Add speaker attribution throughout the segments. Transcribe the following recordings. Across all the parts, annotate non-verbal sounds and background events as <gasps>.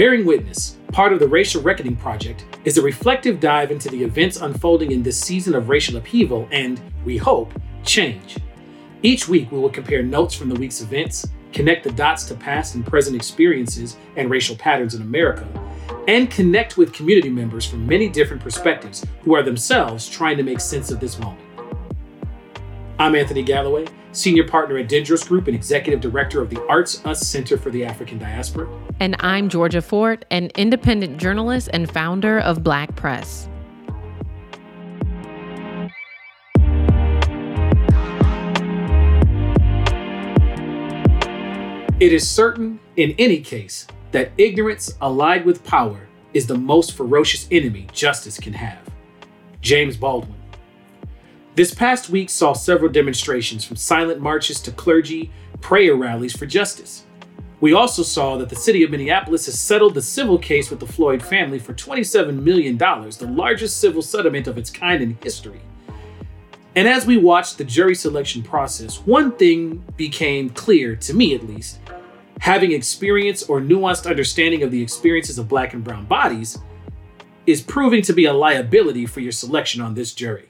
Speaker 1: Bearing Witness, part of the Racial Reckoning Project, is a reflective dive into the events unfolding in this season of racial upheaval and, we hope, change. Each week, we will compare notes from the week's events, connect the dots to past and present experiences and racial patterns in America, and connect with community members from many different perspectives who are themselves trying to make sense of this moment. I'm Anthony Galloway, Senior Partner at Dendros Group and Executive Director of the Arts Us Center for the African Diaspora.
Speaker 2: And I'm Georgia Fort, an independent journalist and founder of Black Press.
Speaker 1: It is certain, in any case, that ignorance allied with power is the most ferocious enemy justice can have. James Baldwin. This past week saw several demonstrations from silent marches to clergy, prayer rallies for justice. We also saw that the city of Minneapolis has settled the civil case with the Floyd family for $27 million, the largest civil settlement of its kind in history. And as we watched the jury selection process, one thing became clear, to me at least. Having experience or nuanced understanding of the experiences of black and brown bodies is proving to be a liability for your selection on this jury.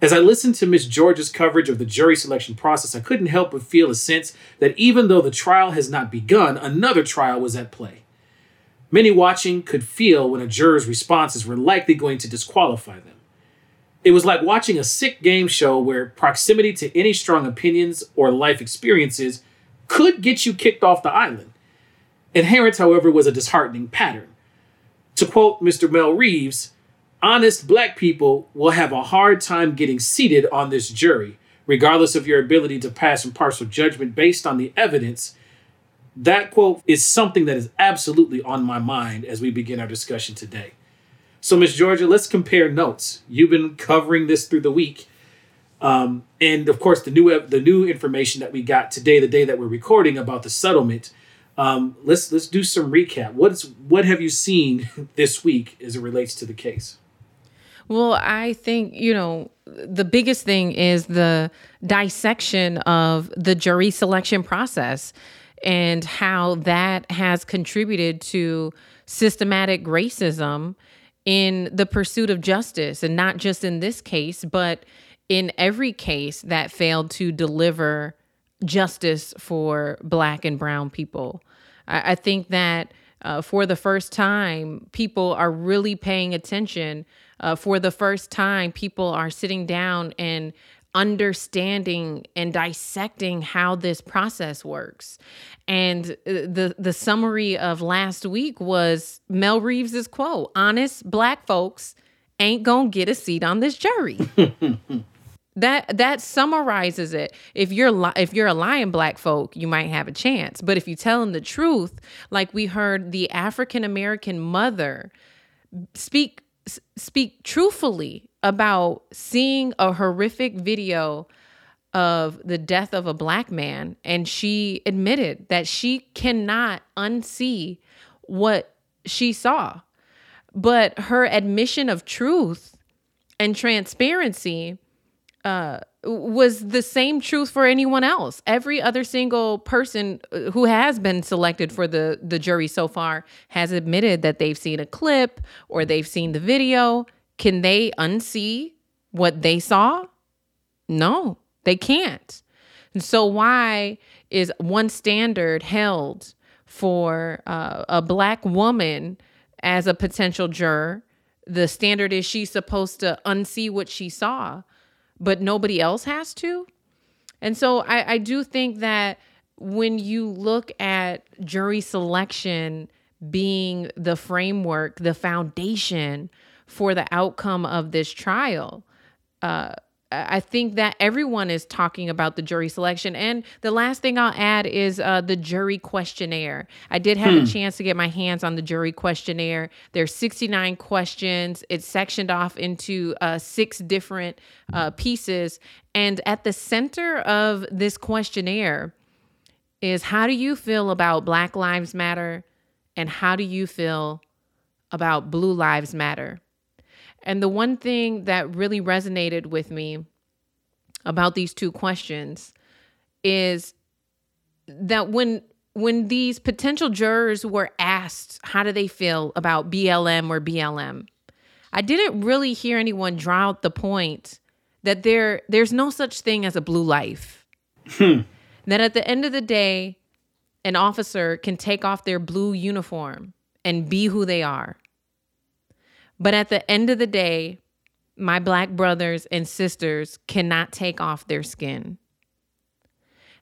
Speaker 1: As I listened to Miss George's coverage of the jury selection process, I couldn't help but feel a sense that even though the trial has not begun, another trial was at play. Many watching could feel when a juror's responses were likely going to disqualify them. It was like watching a sick game show where proximity to any strong opinions or life experiences could get you kicked off the island. Inherent, however, was a disheartening pattern. To quote Mr. Mel Reeves, honest black people will have a hard time getting seated on this jury, regardless of your ability to pass impartial judgment based on the evidence. That quote is something that is absolutely on my mind as we begin our discussion today. So, Miss Georgia, let's compare notes. You've been covering this through the week, um, and of course, the new the new information that we got today, the day that we're recording about the settlement. Um, let's let's do some recap. What's what have you seen <laughs> this week as it relates to the case?
Speaker 2: Well, I think, you know, the biggest thing is the dissection of the jury selection process and how that has contributed to systematic racism in the pursuit of justice. And not just in this case, but in every case that failed to deliver justice for Black and Brown people. I, I think that uh, for the first time, people are really paying attention uh, for the first time, people are sitting down and understanding and dissecting how this process works. And uh, the the summary of last week was Mel Reeves's quote: "Honest black folks ain't gonna get a seat on this jury." <laughs> that that summarizes it. If you're li- if you're a lying black folk, you might have a chance. But if you tell them the truth, like we heard the African American mother speak speak truthfully about seeing a horrific video of the death of a black man and she admitted that she cannot unsee what she saw. But her admission of truth and transparency uh, was the same truth for anyone else. Every other single person uh, who has been selected for the the jury so far has admitted that they've seen a clip or they've seen the video. Can they unsee what they saw? No, they can't. And so why is one standard held for uh, a black woman as a potential juror? The standard is she's supposed to unsee what she saw but nobody else has to. And so I, I do think that when you look at jury selection being the framework, the foundation for the outcome of this trial, uh, I think that everyone is talking about the jury selection. And the last thing I'll add is uh, the jury questionnaire. I did have hmm. a chance to get my hands on the jury questionnaire. There's 69 questions. It's sectioned off into uh, six different uh, pieces. And at the center of this questionnaire is how do you feel about Black Lives Matter? And how do you feel about Blue Lives Matter? And the one thing that really resonated with me about these two questions is that when when these potential jurors were asked how do they feel about BLM or BLM, I didn't really hear anyone draw out the point that there there's no such thing as a blue life. Hmm. That at the end of the day, an officer can take off their blue uniform and be who they are. But at the end of the day, my black brothers and sisters cannot take off their skin.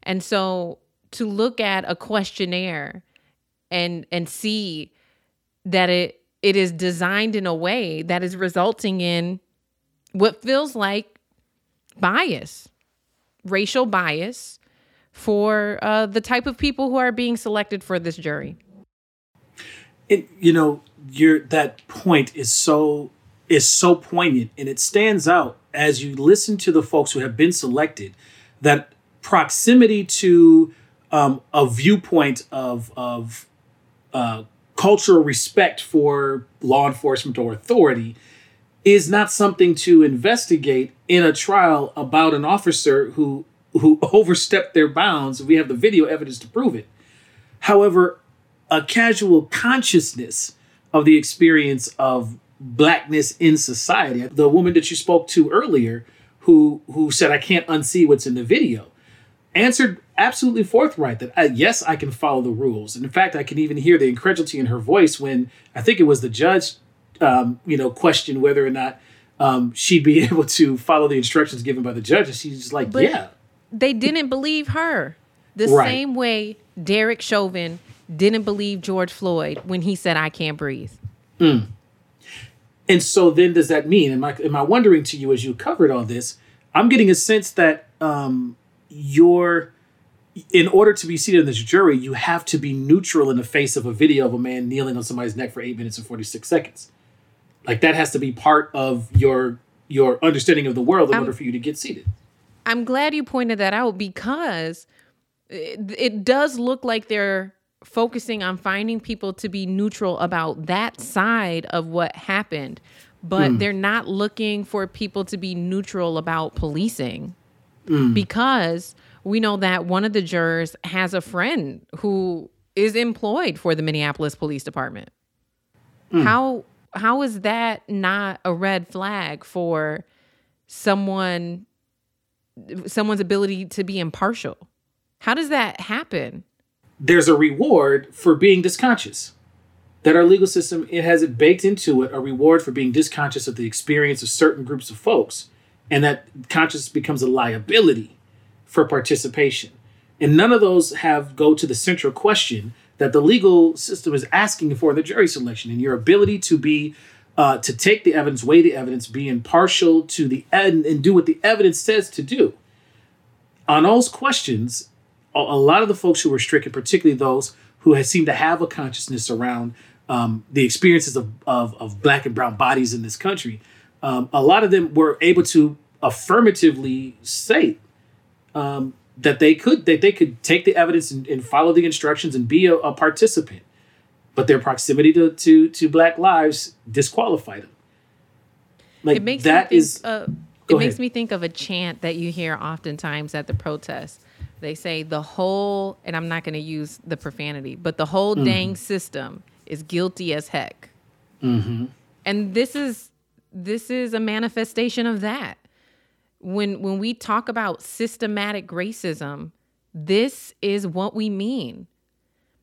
Speaker 2: And so to look at a questionnaire and and see that it it is designed in a way that is resulting in what feels like bias, racial bias for uh, the type of people who are being selected for this jury.
Speaker 1: And you know, your that point is so is so poignant, and it stands out as you listen to the folks who have been selected. That proximity to um, a viewpoint of of uh, cultural respect for law enforcement or authority is not something to investigate in a trial about an officer who who <laughs> overstepped their bounds. We have the video evidence to prove it. However, a casual consciousness of the experience of blackness in society. The woman that you spoke to earlier, who who said, "I can't unsee what's in the video," answered absolutely forthright that uh, yes, I can follow the rules. And in fact, I can even hear the incredulity in her voice when I think it was the judge, um, you know, questioned whether or not um, she'd be <laughs> able to follow the instructions given by the judge. And she's like, but yeah.
Speaker 2: They didn't believe her the right. same way Derek Chauvin didn't believe George Floyd when he said, I can't breathe. Mm.
Speaker 1: And so then does that mean, am I, am I wondering to you as you covered all this, I'm getting a sense that um, you're in order to be seated in this jury, you have to be neutral in the face of a video of a man kneeling on somebody's neck for eight minutes and 46 seconds. Like that has to be part of your your understanding of the world in I'm, order for you to get seated.
Speaker 2: I'm glad you pointed that out because it, it does look like they're focusing on finding people to be neutral about that side of what happened, but mm. they're not looking for people to be neutral about policing mm. because we know that one of the jurors has a friend who is employed for the Minneapolis Police Department. Mm. How how is that not a red flag for someone someone's ability to be impartial? How does that happen?
Speaker 1: There's a reward for being disconscious. That our legal system it has it baked into it a reward for being disconscious of the experience of certain groups of folks, and that consciousness becomes a liability for participation. And none of those have go to the central question that the legal system is asking for the jury selection and your ability to be uh, to take the evidence, weigh the evidence, be impartial to the end, and do what the evidence says to do. On those questions, a, lot of the folks who were stricken, particularly those who had seemed to have a consciousness around um, the experiences of, of, of, black and brown bodies in this country, um, a lot of them were able to affirmatively say um, that they could that they could take the evidence and, and follow the instructions and be a, a, participant, but their proximity to, to to Black lives disqualified them.
Speaker 2: Like it makes that is. Uh, it makes me think of a chant that you hear oftentimes at the protests. They say the whole, and I'm not going to use the profanity, but the whole mm-hmm. dang system is guilty as heck. Mm-hmm. And this is this is a manifestation of that when when we talk about systematic racism, this is what we mean.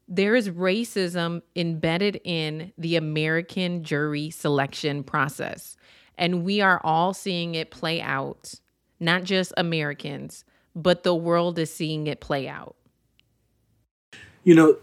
Speaker 2: There is racism embedded in the American jury selection process. And we are all seeing it play out, not just Americans, but the world is seeing it play out.
Speaker 1: You know,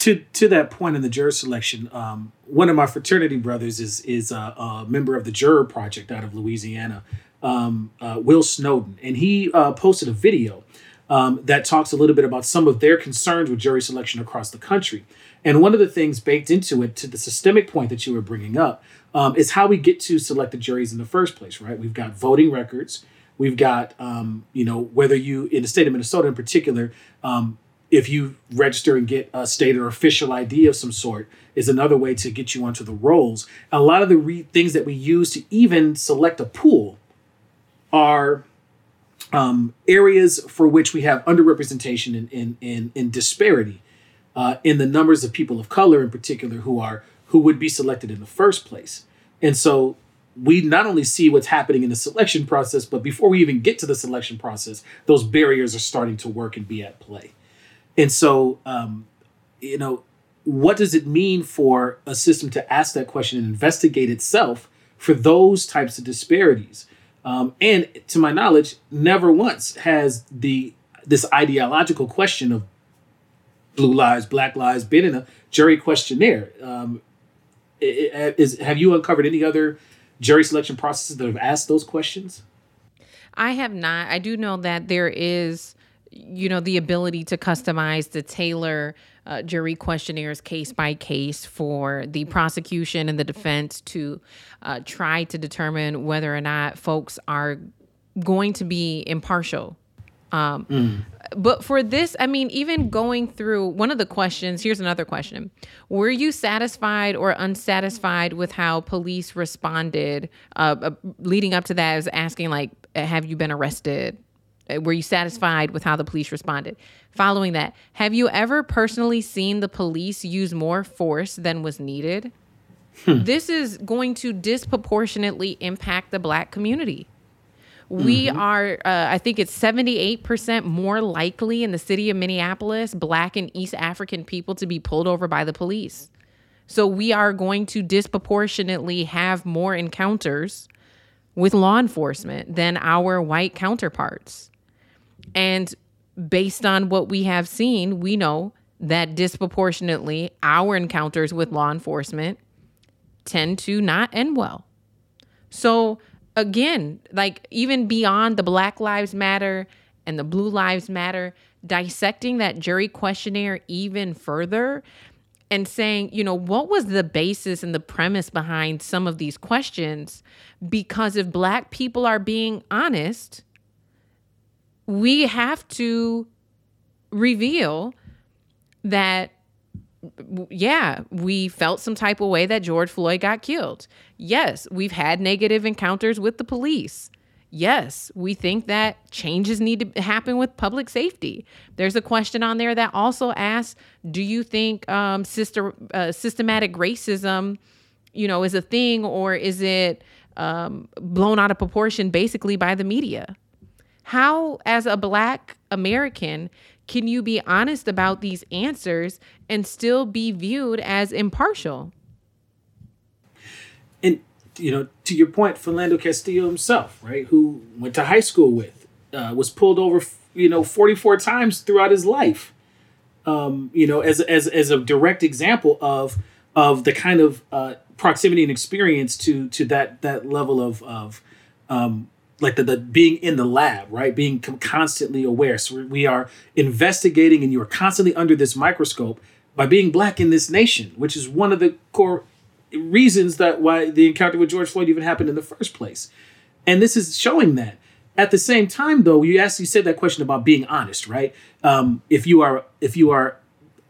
Speaker 1: to to that point in the juror selection, um, one of my fraternity brothers is is a, a, member of the Juror Project out of Louisiana, um, uh, Will Snowden, and he uh, posted a video um, that talks a little bit about some of their concerns with jury selection across the country. And one of the things baked into it, to the systemic point that you were bringing up, um, is how we get to select the juries in the first place, right? We've got voting records. We've got, um, you know, whether you, in the state of Minnesota in particular, um, if you register and get a state or official ID of some sort, is another way to get you onto the rolls. A lot of the re- things that we use to even select a pool are um, areas for which we have underrepresentation and in, in, in, disparity. uh, in the numbers of people of color, in particular, who are who would be selected in the first place. And so we not only see what's happening in the selection process, but before we even get to the selection process, those barriers are starting to work and be at play. And so, um, you know, what does it mean for a system to ask that question and investigate itself for those types of disparities? Um, and to my knowledge, never once has the this ideological question of blue lives, black lives been in a jury questionnaire. Um, is have you uncovered any other jury selection processes that have asked those questions?
Speaker 2: I have not. I do know that there is, you know, the ability to customize the tailor uh, jury questionnaires case by case for the prosecution and the defense to uh, try to determine whether or not folks are going to be impartial. Um, mm. But for this, I mean, even going through one of the questions, here's another question Were you satisfied or unsatisfied with how police responded? Uh, uh, leading up to that, I was asking, like, have you been arrested? Uh, were you satisfied with how the police responded? Following that, have you ever personally seen the police use more force than was needed? Hmm. This is going to disproportionately impact the black community. We mm-hmm. are, uh, I think it's 78% more likely in the city of Minneapolis, Black and East African people to be pulled over by the police. So we are going to disproportionately have more encounters with law enforcement than our white counterparts. And based on what we have seen, we know that disproportionately our encounters with law enforcement tend to not end well. So, again, like even beyond the Black Lives Matter and the Blue Lives Matter, dissecting that jury questionnaire even further and saying, you know, what was the basis and the premise behind some of these questions? Because if Black people are being honest, we have to reveal that yeah, we felt some type of way that George Floyd got killed. Yes, we've had negative encounters with the police. Yes, we think that changes need to happen with public safety. There's a question on there that also asks, do you think um, sister, uh, systematic racism, you know, is a thing or is it um, blown out of proportion basically by the media? How, as a Black American, can you be honest about these answers and still be viewed as impartial?
Speaker 1: And, you know, to your point, Philando Castile himself, right, who went to high school with, uh, was pulled over, you know, 44 times throughout his life. Um, you know, as, as, as a direct example of, of the kind of uh, proximity and experience to, to that, that level of, of um, like the, the being in the lab right? Being constantly aware. So we are investigating and you are constantly under this microscope by being black in this nation which is one of the core reasons that why the encounter with george floyd even happened in the first place. And this is showing that. At the same time though you asked you said that question about being honest right? Um, if you are if you are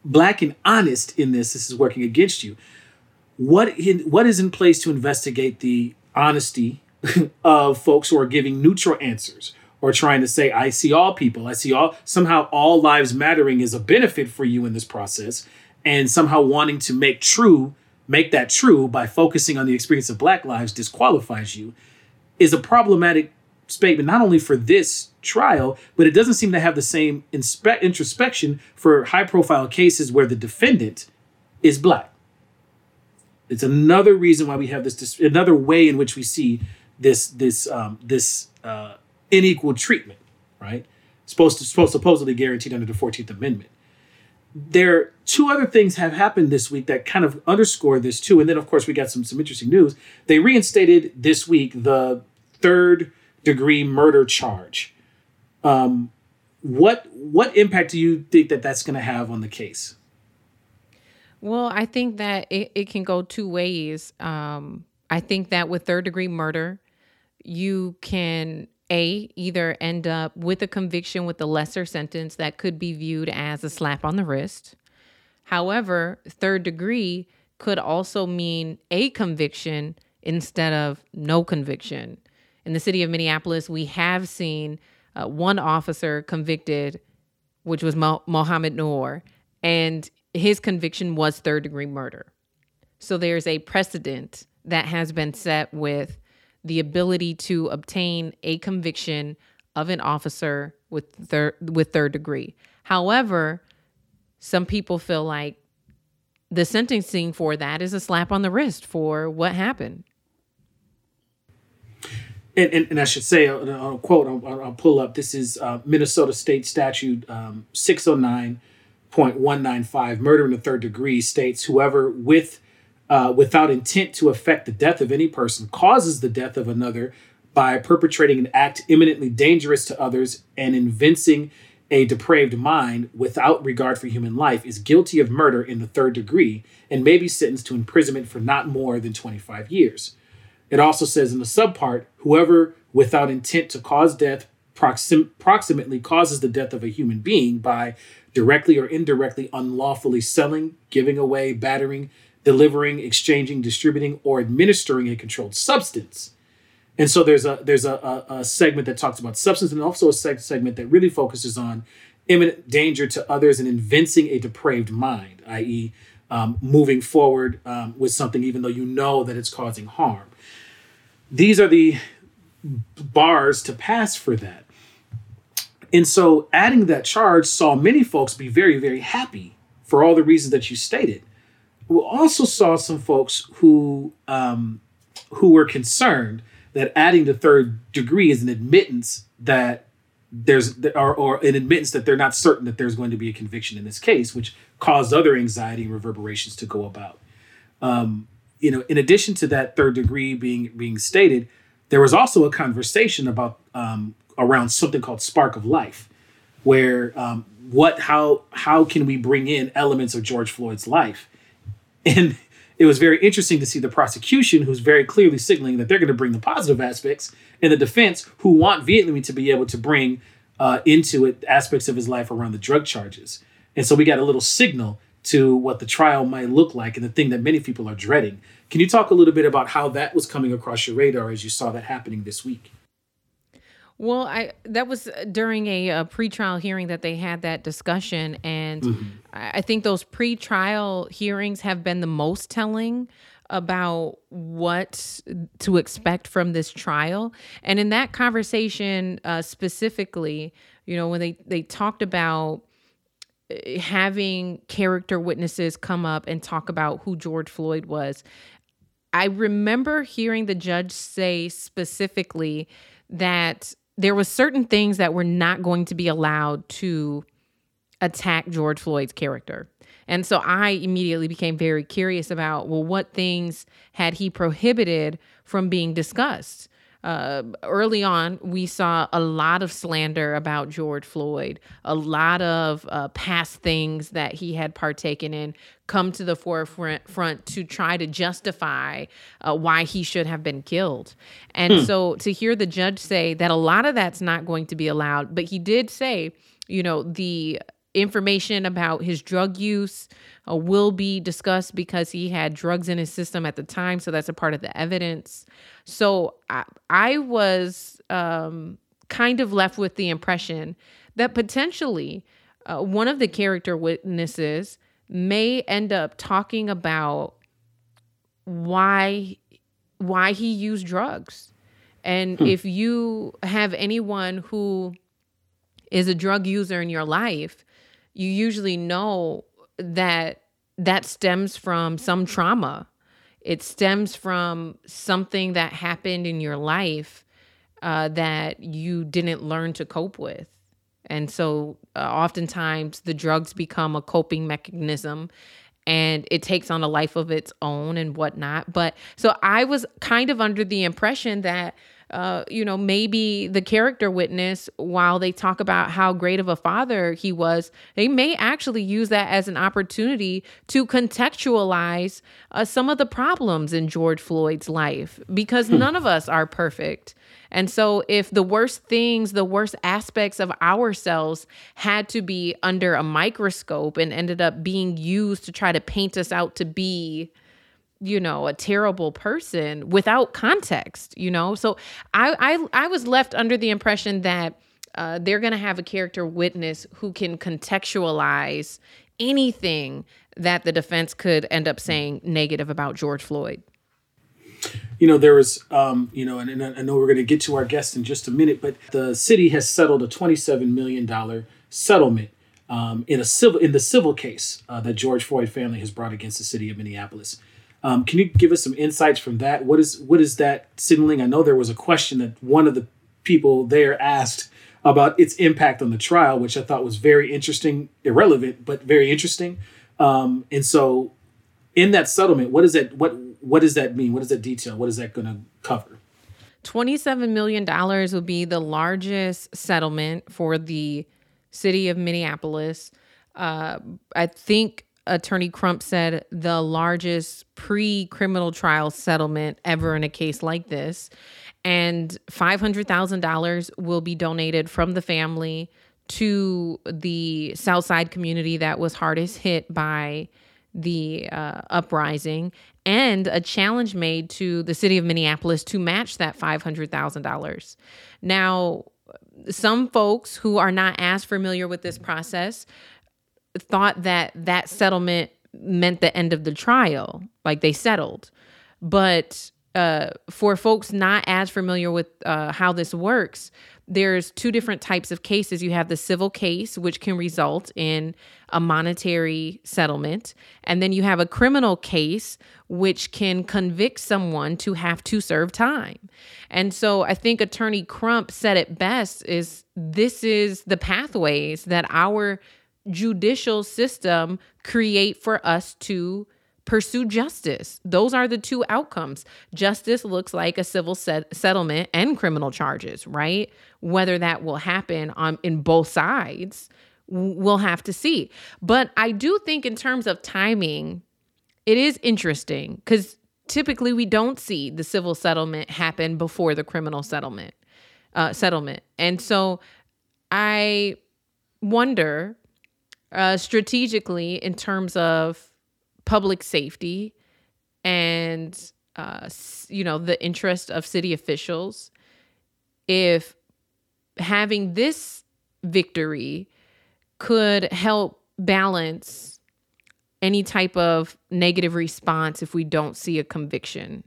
Speaker 1: black and honest in this this is working against you. What in, what is in place to investigate the honesty <laughs> of folks who are giving neutral answers or trying to say, I see all people, I see all, somehow all lives mattering is a benefit for you in this process, and somehow wanting to make true, make that true by focusing on the experience of Black lives disqualifies you, is a problematic statement, not only for this trial, but it doesn't seem to have the same inspe- introspection for high profile cases where the defendant is Black. It's another reason why we have this, dis- another way in which we see this this um, this uh, unequal treatment, right? Supposed to supposed supposedly guaranteed under the Fourteenth Amendment. There two other things have happened this week that kind of underscore this too, and then of course we got some some interesting news. They reinstated this week the third degree murder charge. Um, what what impact do you think that that's going to have on the case?
Speaker 2: Well, I think that it, it can go two ways. Um, I think that with third degree murder, you can a either end up with a conviction with a lesser sentence that could be viewed as a slap on the wrist. However, third degree could also mean a conviction instead of no conviction. In the city of Minneapolis, we have seen uh, one officer convicted, which was Mo- Mohamed Noor, and his conviction was third degree murder. So there's a precedent that has been set with the ability to obtain a conviction of an officer with third with third degree. However, some people feel like the sentencing for that is a slap on the wrist for what happened.
Speaker 1: And, and, and I should say, uh, I'll, quote, I'll, I'll, pull up. This is uh, Minnesota State Statute um, 609.195. Murder in the third degree states whoever with uh, without intent to affect the death of any person causes the death of another by perpetrating an act imminently dangerous to others and evincing a depraved mind without regard for human life is guilty of murder in the third degree and may be sentenced to imprisonment for not more than 25 years. It also says in the subpart whoever without intent to cause death proxim- proximately causes the death of a human being by directly or indirectly unlawfully selling, giving away, battering, delivering, exchanging, distributing, or administering a controlled substance and so there's a there's a, a, a segment that talks about substance and also a seg- segment that really focuses on imminent danger to others and evincing a depraved mind, i.e., um, moving forward um, with something even though you know that it's causing harm. These are the bars to pass for that. And so adding that charge saw many folks be very, very happy for all the reasons that you stated. We also saw some folks who um, who were concerned that adding the third degree is an admittance that there's or, or an admittance that they're not certain that there's going to be a conviction in this case, which caused other anxiety and reverberations to go about. Um, you know, in addition to that third degree being being stated, there was also a conversation about um, around something called spark of life, where um, what how how can we bring in elements of George Floyd's life, and it was very interesting to see the prosecution, who's very clearly signaling that they're going to bring the positive aspects, and the defense, who want Vehemently to be able to bring uh, into it aspects of his life around the drug charges. And so we got a little signal to what the trial might look like and the thing that many people are dreading. Can you talk a little bit about how that was coming across your radar as you saw that happening this week?
Speaker 2: Well, I that was during a, a pretrial hearing that they had that discussion, and mm-hmm. I think those pre trial hearings have been the most telling about what to expect from this trial. And in that conversation uh, specifically, you know, when they they talked about uh, having character witnesses come up and talk about who George Floyd was, I remember hearing the judge say specifically that there was certain things that were not going to be allowed to attack George Floyd's character. And so I immediately became very curious about well, what things had he prohibited from being discussed? uh, early on, we saw a lot of slander about George Floyd, a lot of uh, past things that he had partaken in come to the forefront front to try to justify uh, why he should have been killed. And hmm. so to hear the judge say that a lot of that's not going to be allowed, but he did say, you know, the information about his drug use uh, will be discussed because he had drugs in his system at the time. So that's a part of the evidence. So I, I was um, kind of left with the impression that potentially uh, one of the character witnesses may end up talking about why why he used drugs. And hmm. if you have anyone who is a drug user in your life, you usually know that that stems from some trauma. It stems from something that happened in your life uh, that you didn't learn to cope with. And so, uh, oftentimes, the drugs become a coping mechanism and it takes on a life of its own and whatnot. But so I was kind of under the impression that uh, you know, maybe the character witness, while they talk about how great of a father he was, they may actually use that as an opportunity to contextualize uh, some of the problems in George Floyd's life because hmm. none of us are perfect. And so, if the worst things, the worst aspects of ourselves had to be under a microscope and ended up being used to try to paint us out to be you know a terrible person without context you know so i i, I was left under the impression that uh, they're going to have a character witness who can contextualize anything that the defense could end up saying negative about George Floyd.
Speaker 1: You know, there was, um, you know, and, and I know we're going to get to our guest in just a minute, but the city has settled a $27 million settlement um, in a civil in the civil case uh, that George Floyd family has brought against the city of Minneapolis. Um, can you give us some insights from that? What is what is that signaling? I know there was a question that one of the people there asked about its impact on the trial, which I thought was very interesting, irrelevant, but very interesting. Um, and so, in that settlement, what does that what what does that mean? What does that detail? What is that going to cover?
Speaker 2: $27 million will be the largest settlement for the city of Minneapolis. Uh, I think Attorney Crump said the largest pre criminal trial settlement ever in a case like this. And $500,000 will be donated from the family to the Southside community that was hardest hit by the uh, uprising and a challenge made to the city of Minneapolis to match that $500,000. Now, some folks who are not as familiar with this process thought that that settlement meant the end of the trial, like they settled. But uh, for folks not as familiar with uh, how this works, there's two different types of cases. You have the civil case, which can result in a monetary settlement, and then you have a criminal case, which can convict someone to have to serve time. And so I think Attorney Crump said it best: is this is the pathways that our judicial system create for us to pursue justice. Those are the two outcomes. Justice looks like a civil set- settlement and criminal charges, right? Whether that will happen on in both sides, we'll have to see. But I do think in terms of timing, it is interesting cuz typically we don't see the civil settlement happen before the criminal settlement uh, settlement. And so I wonder uh, strategically in terms of public safety and uh, you know the interest of city officials. If having this victory could help balance any type of negative response if we don't see a conviction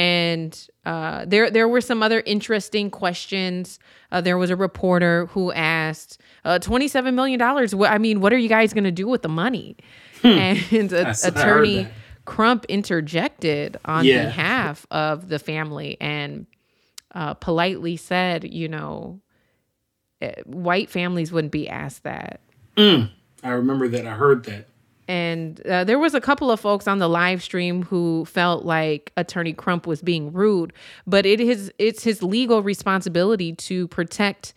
Speaker 2: and uh, there there were some other interesting questions. Uh, there was a reporter who asked, uh, "27 million dollars. I mean, what are you guys going to do with the money?" Hmm. <laughs> And attorney Crump interjected on yeah. behalf of the family and uh, politely said, "You know, eh, white families wouldn't be asked that."
Speaker 1: Mm. I remember that. I heard that.
Speaker 2: And uh, there was a couple of folks on the live stream who felt like Attorney Crump was being rude, but it is it's his legal responsibility to protect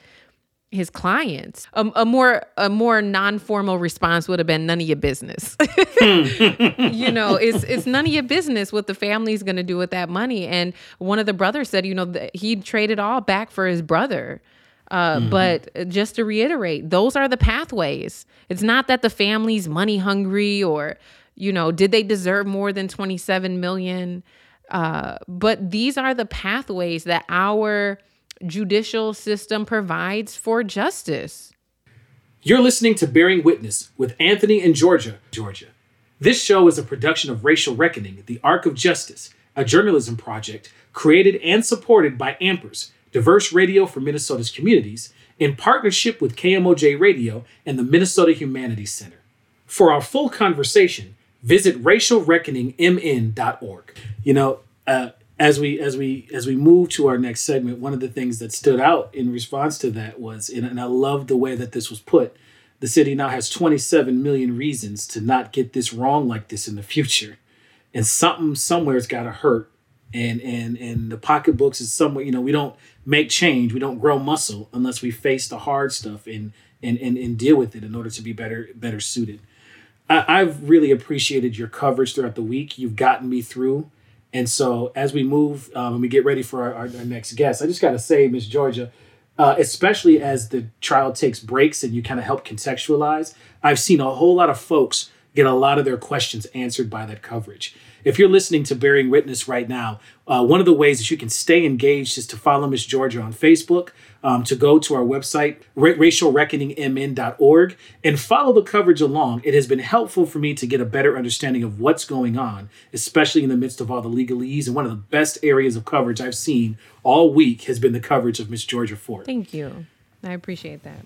Speaker 2: his clients. A, a, more a more non-formal response would have been none of your business. <laughs> you know, it's it's none of your business what the family's going to do with that money. And one of the brothers said, you know, he'd trade it all back for his brother. Uh, mm-hmm. But just to reiterate, those are the pathways. It's not that the family's money hungry or, you know, did they deserve more than 27 million? Uh, but these are the pathways that our judicial system provides for justice.
Speaker 1: You're listening to Bearing Witness with Anthony and Georgia, Georgia. This show is a production of Racial Reckoning, the Arc of Justice, a journalism project created and supported by Ampers diverse radio for Minnesota's communities, in partnership with KMOJ Radio and the Minnesota Humanities Center. For our full conversation, visit racialreckoningmn.org. You know, uh, as we as we as we move to our next segment, one of the things that stood out in response to that was, and I love the way that this was put. The city now has 27 million reasons to not get this wrong like this in the future, and something somewhere's got to hurt and and and the pocketbooks is somewhere you know we don't make change we don't grow muscle unless we face the hard stuff and and and, and deal with it in order to be better better suited. I, i've really appreciated your coverage throughout the week. You've gotten me through. And so as we move um, and we get ready for our, our, our next guest i just got to say miss georgia uh, especially as the trial takes breaks and you kind of help contextualize i've seen a whole lot of folks get a lot of their questions answered by that coverage. If you're listening to Bearing Witness right now, uh, one of the ways that you can stay engaged is to follow Miss Georgia on Facebook, um, to go to our website, ra- racialreckoningmn.org, and follow the coverage along. It has been helpful for me to get a better understanding of what's going on, especially in the midst of all the legalese. And one of the best areas of coverage I've seen all week has been the coverage of Miss Georgia Fort.
Speaker 2: Thank you. I appreciate that.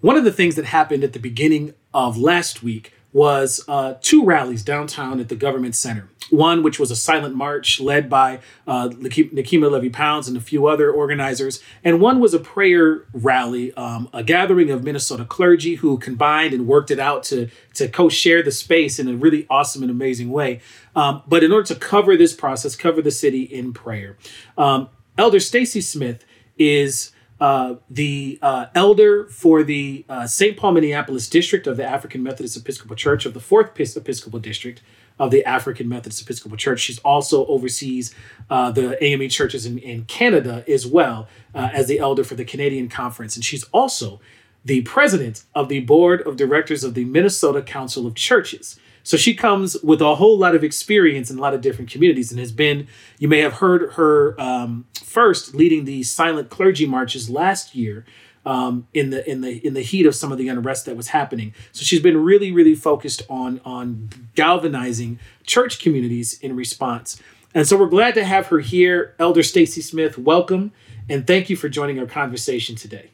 Speaker 1: One of the things that happened at the beginning of last week was uh, two rallies downtown at the government center. One, which was a silent march led by uh, Nekima Levy Pounds and a few other organizers, and one was a prayer rally, um, a gathering of Minnesota clergy who combined and worked it out to, to co share the space in a really awesome and amazing way. Um, but in order to cover this process, cover the city in prayer, um, Elder Stacy Smith is uh, the uh, elder for the uh, St. Paul Minneapolis district of the African Methodist Episcopal Church of the Fourth Episcopal District of the African Methodist Episcopal Church. She's also oversees uh, the AME churches in, in Canada as well uh, as the elder for the Canadian Conference, and she's also the president of the board of directors of the Minnesota Council of Churches. So she comes with a whole lot of experience in a lot of different communities and has been, you may have heard her um, first leading the silent clergy marches last year. Um, in the in the in the heat of some of the unrest that was happening. So she's been really really focused on on galvanizing church communities in response. And so we're glad to have her here, Elder Stacy Smith. Welcome and thank you for joining our conversation today.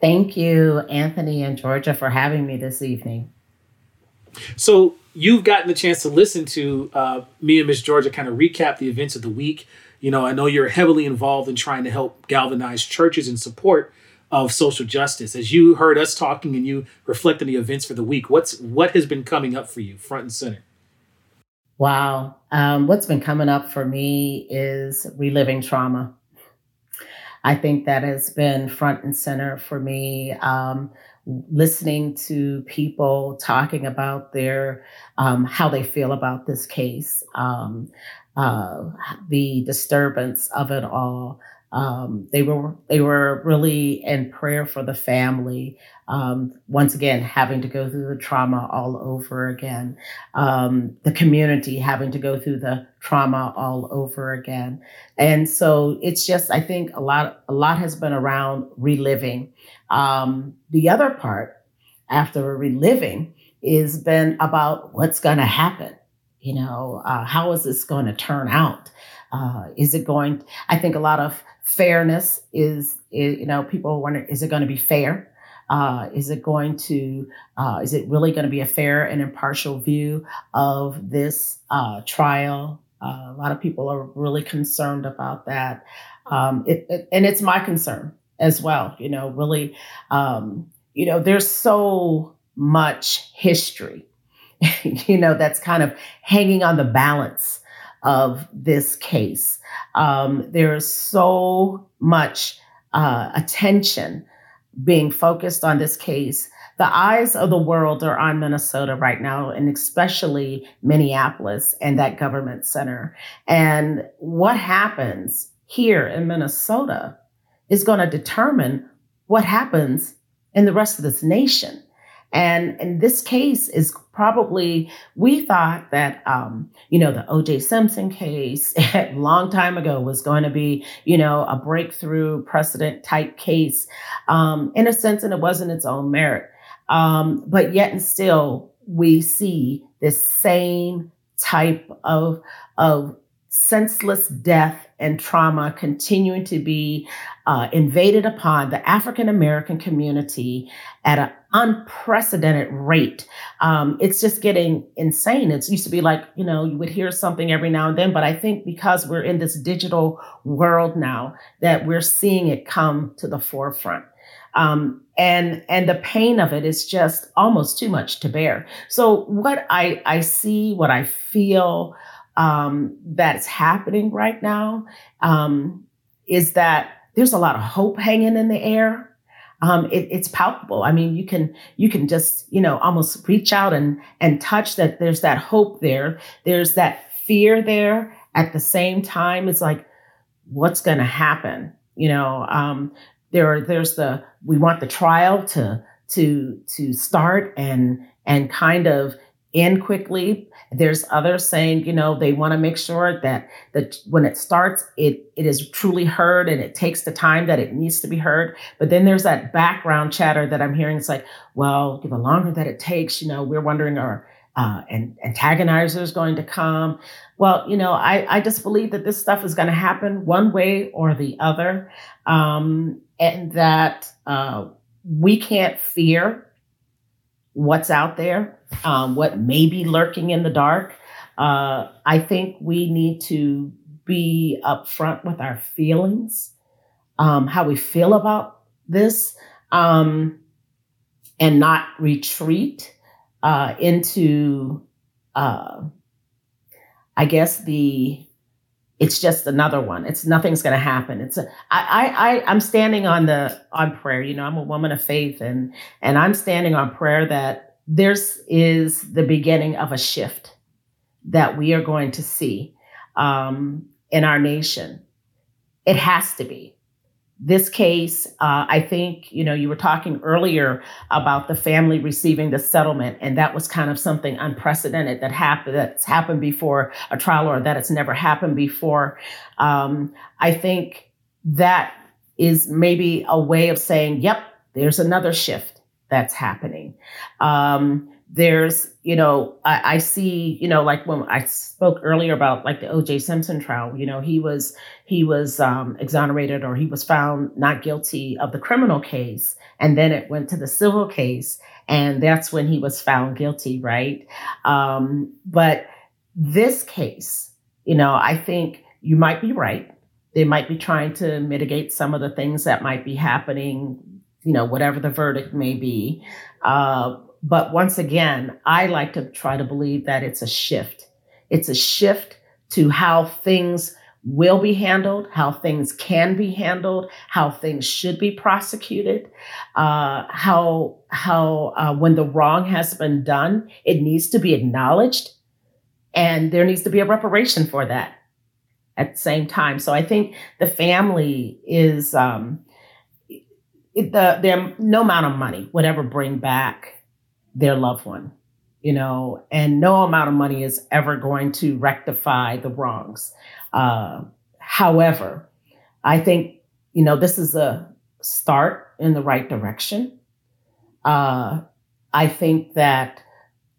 Speaker 3: Thank you, Anthony and Georgia, for having me this evening.
Speaker 1: So you've gotten the chance to listen to uh, me and Miss Georgia kind of recap the events of the week. You know, I know you're heavily involved in trying to help galvanize churches in support of social justice. As you heard us talking and you reflect on the events for the week, what's what has been coming up for you, front and center?
Speaker 3: Wow, um, what's been coming up for me is reliving trauma. I think that has been front and center for me. Um, listening to people talking about their um, how they feel about this case, um, uh, the disturbance of it all. Um, they were they were really in prayer for the family. Um, once again, having to go through the trauma all over again, um, the community having to go through the trauma all over again, and so it's just I think a lot a lot has been around reliving. Um, the other part after reliving is been about what's going to happen. You know, uh, how is this going to turn out? Uh, is it going? I think a lot of fairness is, is you know people wonder is it going to be fair? Uh, is it going to uh, is it really going to be a fair and impartial view of this uh, trial? Uh, a lot of people are really concerned about that. Um, it, it, and it's my concern as well you know really um, you know there's so much history <laughs> you know that's kind of hanging on the balance of this case. Um, there is so much uh, attention being focused on this case. The eyes of the world are on Minnesota right now, and especially Minneapolis and that government center. And what happens here in Minnesota is going to determine what happens in the rest of this nation. And in this case is probably, we thought that, um, you know, the OJ Simpson case <laughs> a long time ago was going to be, you know, a breakthrough precedent type case, um, in a sense, and it wasn't its own merit. Um, but yet and still, we see this same type of, of senseless death and trauma continuing to be uh, invaded upon the African American community at an unprecedented rate. Um, it's just getting insane. It used to be like, you know, you would hear something every now and then, but I think because we're in this digital world now, that we're seeing it come to the forefront. Um, and and the pain of it is just almost too much to bear. So what I I see, what I feel, um, that's happening right now um, is that there's a lot of hope hanging in the air. Um, it, it's palpable. I mean, you can you can just you know almost reach out and and touch that. There's that hope there. There's that fear there. At the same time, it's like, what's going to happen? You know, um, there there's the we want the trial to to to start and and kind of end quickly. There's others saying, you know, they want to make sure that that when it starts, it it is truly heard and it takes the time that it needs to be heard. But then there's that background chatter that I'm hearing. It's like, well, the longer that it takes, you know, we're wondering are uh, and antagonizer is going to come. Well, you know, I, I just believe that this stuff is going to happen one way or the other, um, and that uh, we can't fear what's out there, um, what may be lurking in the dark. Uh, I think we need to be upfront with our feelings, um, how we feel about this, um, and not retreat uh, into, uh, I guess the it's just another one. It's nothing's going to happen. It's a, I, I, I'm standing on the on prayer. You know, I'm a woman of faith, and and I'm standing on prayer that this is the beginning of a shift that we are going to see um, in our nation. It has to be this case, uh, I think, you know, you were talking earlier about the family receiving the settlement, and that was kind of something unprecedented that happened, that's happened before a trial or that it's never happened before. Um, I think that is maybe a way of saying, yep, there's another shift that's happening. Um, there's you know I, I, see you know like when i spoke earlier about like the oj simpson trial you know he was he was um, exonerated or he was found not guilty of the criminal case and then it went to the civil case and that's when he was found guilty right? Um, but this case you know i think you might be right. They might be trying to mitigate some of the things that might be happening you know whatever the verdict may be. Uh, but once again, I like to try to believe that it's a shift. It's a shift to how things will be handled, how things can be handled, how things should be prosecuted, uh, how how uh, when the wrong has been done, it needs to be acknowledged, and there needs to be a reparation for that at the same time. So I think the family is um, the the no amount of money would ever bring back their loved one, you know, and no amount of money is ever going to rectify the wrongs. Uh, however, I think, you know, this is a start in the right direction. Uh, I think that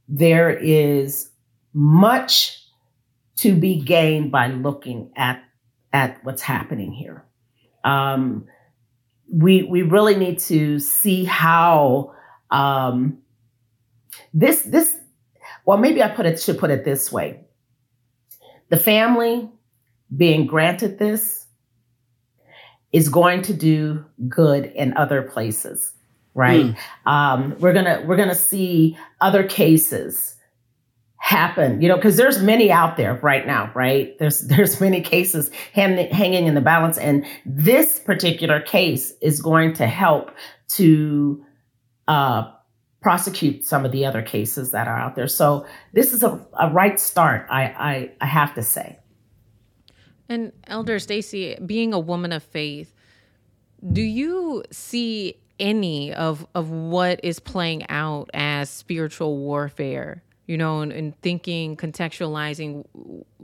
Speaker 3: there is much to be gained by looking at at what's happening here. Um, we we really need to see how um, this this well maybe I put it should put it this way. The family being granted this is going to do good in other places, right? Mm. Um, we're gonna we're gonna see other cases happen, you know, because there's many out there right now, right? There's <laughs> there's many cases hang, hanging in the balance, and this particular case is going to help to uh, prosecute some of the other cases that are out there. So this is a, a right start, I, I, I have to say.
Speaker 2: And Elder Stacy, being a woman of faith, do you see any of of what is playing out as spiritual warfare? You know, and, thinking, contextualizing,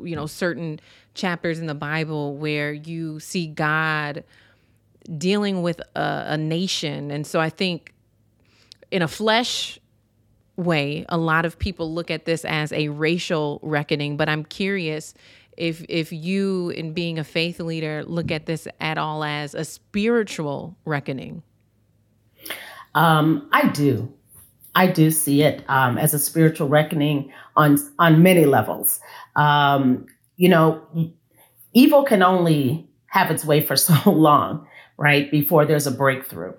Speaker 2: you know, certain chapters in the Bible where you see God dealing with a, a nation, and so I think in a flesh way, a lot of people look at this as a racial reckoning, but I'm curious if if you in being a faith leader look at this at all as a spiritual reckoning.
Speaker 3: Um, I do. I do see it um, as a spiritual reckoning on on many levels. Um, you know, evil can only have its way for <laughs> so long, right? Before there's a breakthrough.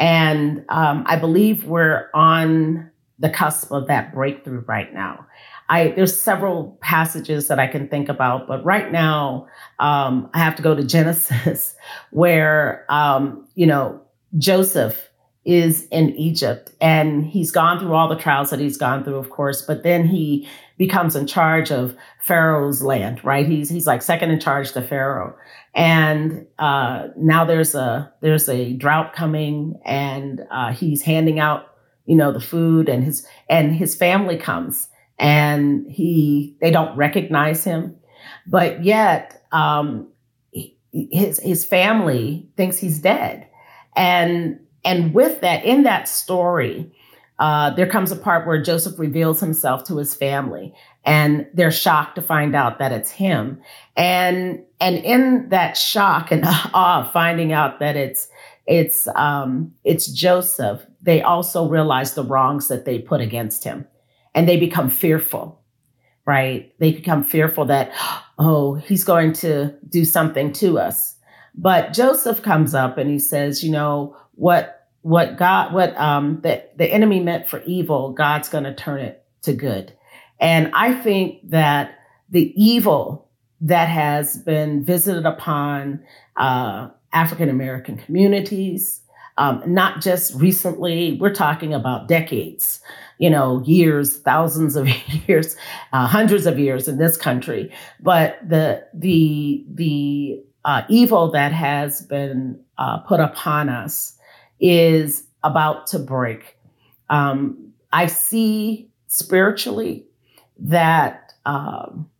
Speaker 3: And um, I believe we're on the cusp of that breakthrough right now. I, there's several passages that I can think about, but right now um, I have to go to <laughs> Genesis, where um, you know Joseph is in Egypt and he's gone through all the trials that he's gone through, of course, but then he becomes in charge of Pharaoh's land, right? He's he's like second in charge to Pharaoh, and uh, now there's a there's a drought coming, and uh, he's handing out you know the food, and his and his family comes and he they don't recognize him, but yet um, his his family thinks he's dead, and and with that in that story. Uh, there comes a part where Joseph reveals himself to his family, and they're shocked to find out that it's him. And and in that shock and <laughs> awe, finding out that it's it's um, it's Joseph, they also realize the wrongs that they put against him, and they become fearful. Right? They become fearful that <gasps> oh, he's going to do something to us. But Joseph comes up and he says, you know what what God, what um, the, the enemy meant for evil, God's going to turn it to good. And I think that the evil that has been visited upon uh, African American communities, um, not just recently, we're talking about decades, you know, years, thousands of <laughs> years, uh, hundreds of years in this country. But the the the uh, evil that has been uh, put upon us is about to break. Um, I see spiritually that um,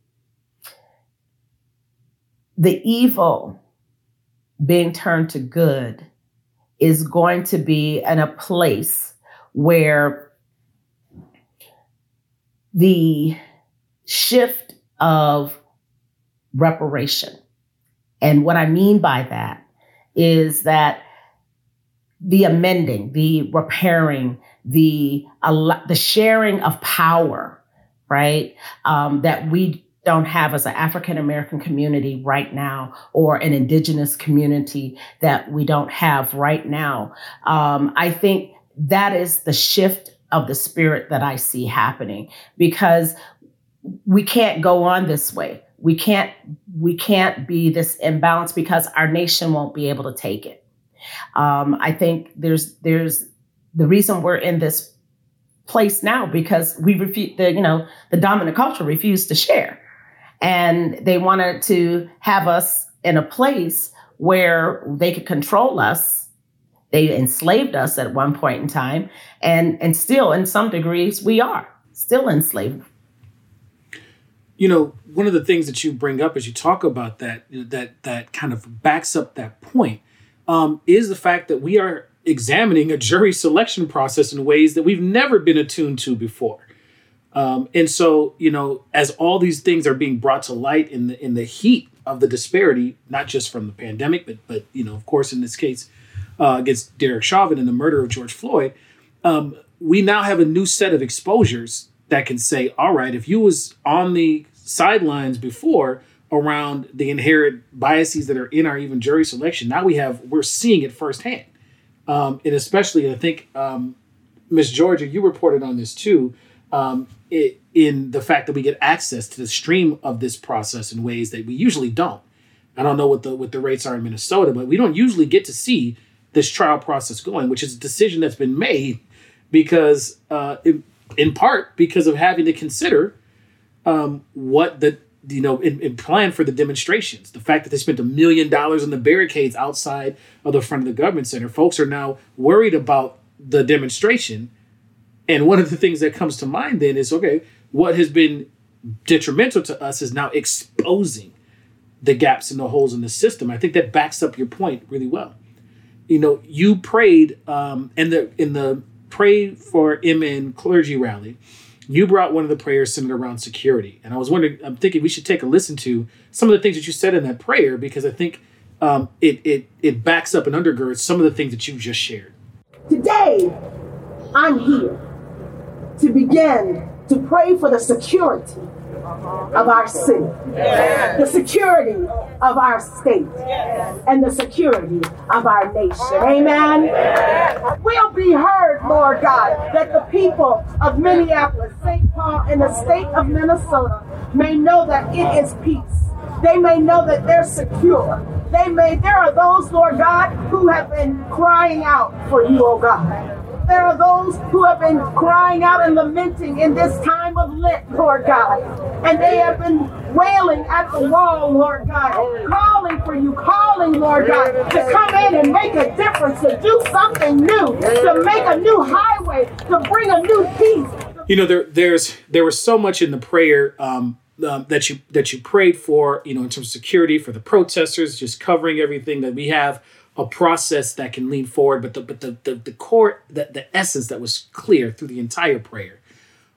Speaker 3: the evil being turned to good is going to be in a place where the shift of reparation. And what I mean by that is that the amending, the repairing, the the sharing of power, right? Um, that we don't have as an African American community right now, or an indigenous community that we don't have right now. Um, I think that is the shift of the spirit that I see happening because we can't go on this way. We can't we can't be this imbalance because our nation won't be able to take it. Um, I think there's there's the reason we're in this place now because we refuse the you know the dominant culture refused to share, and they wanted to have us in a place where they could control us. They enslaved us at one point in time, and and still in some degrees we are still enslaved
Speaker 1: you know one of the things that you bring up as you talk about that that that kind of backs up that point um, is the fact that we are examining a jury selection process in ways that we've never been attuned to before. Um, and so, you know, as all these things are being brought to light in the in the heat of the disparity, not just from the pandemic, but but you know, of course, in this case, uh, against Derek Chauvin and the murder of George Floyd, um, we now have a new set of exposures that can say, all right, if you was on the sidelines before, around the inherent biases that are in our even jury selection. Now we have we're seeing it firsthand, um, and especially I think um, Miss Georgia, you reported on this too. Um, it, in the fact that we get access to the stream of this process in ways that we usually don't. I don't know what the what the rates are in Minnesota, but we don't usually get to see this trial process going, which is a decision that's been made because, uh, in, in part, because of having to consider um, what the you know, in, in plan for the demonstrations. The fact that they spent a million dollars on the barricades outside of the front of the government center, folks are now worried about the demonstration. And one of the things that comes to mind then is okay, what has been detrimental to us is now exposing the gaps and the holes in the system. I think that backs up your point really well. You know, you prayed um, in the in the pray for MN clergy rally you brought one of the prayers centered around security. And I was wondering, I'm thinking we should take a listen to some of the things that you said in that prayer because I think um, it, it, it backs up and undergirds some of the things that you just shared.
Speaker 4: Today, I'm here to begin to pray for the security of our city, the security of our state, and the security of our nation. Amen. We'll be heard, Lord God, that the people of Minneapolis, St. Paul, and the state of Minnesota may know that it is peace. They may know that they're secure. They may, there are those, Lord God, who have been crying out for you, oh God there are those who have been crying out and lamenting in this time of Lent, Lord God. And they have been wailing at the wall, Lord God, calling for you, calling, Lord God, to come in and make a difference, to do something new, to make a new highway, to bring a new peace,
Speaker 1: you know, there there's there was so much in the prayer um, um, that you that you prayed for, you know, in terms of security for the protesters, just covering everything that we have a process that can lean forward. But the but the the, the core the, the essence that was clear through the entire prayer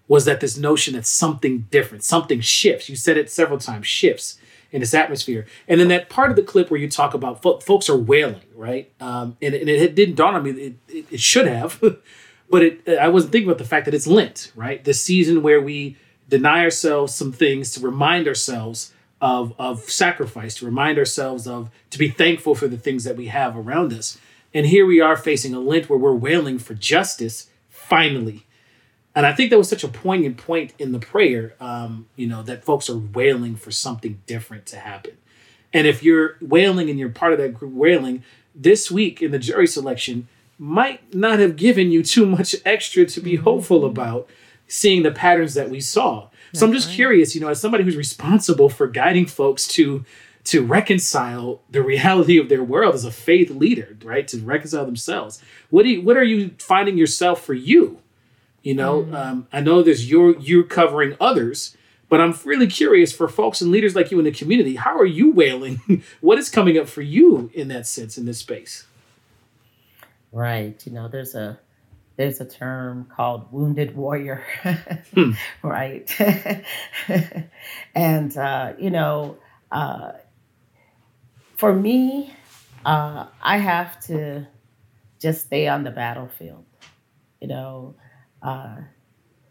Speaker 1: was that this notion that something different, something shifts. You said it several times, shifts in this atmosphere. And then that part of the clip where you talk about fo- folks are wailing, right? Um, and, and it didn't dawn on me. It, it, it should have, <laughs> but it, I wasn't thinking about the fact that it's Lent, right? The season where we deny ourselves some things to remind ourselves of, of sacrifice, to remind ourselves of, to be thankful for the things that we have around us. And here we are facing a Lent where we're wailing for justice, finally. And I think that was such a poignant point in the prayer, um, you know, that folks are wailing for something different to happen. And if you're wailing and you're part of that group wailing, this week in the jury selection might not have given you too much <laughs> extra to be hopeful about seeing the patterns that we saw. So I'm just right. curious, you know, as somebody who's responsible for guiding folks to to reconcile the reality of their world as a faith leader, right? To reconcile themselves. What do you, what are you finding yourself for you? You know, mm. um, I know there's you're you're covering others, but I'm really curious for folks and leaders like you in the community. How are you wailing? <laughs> what is coming up for you in that sense in this space?
Speaker 3: Right. You know, there's a there's a term called wounded warrior, hmm. <laughs> right? <laughs> and uh, you know, uh, for me, uh, I have to just stay on the battlefield. You know, uh,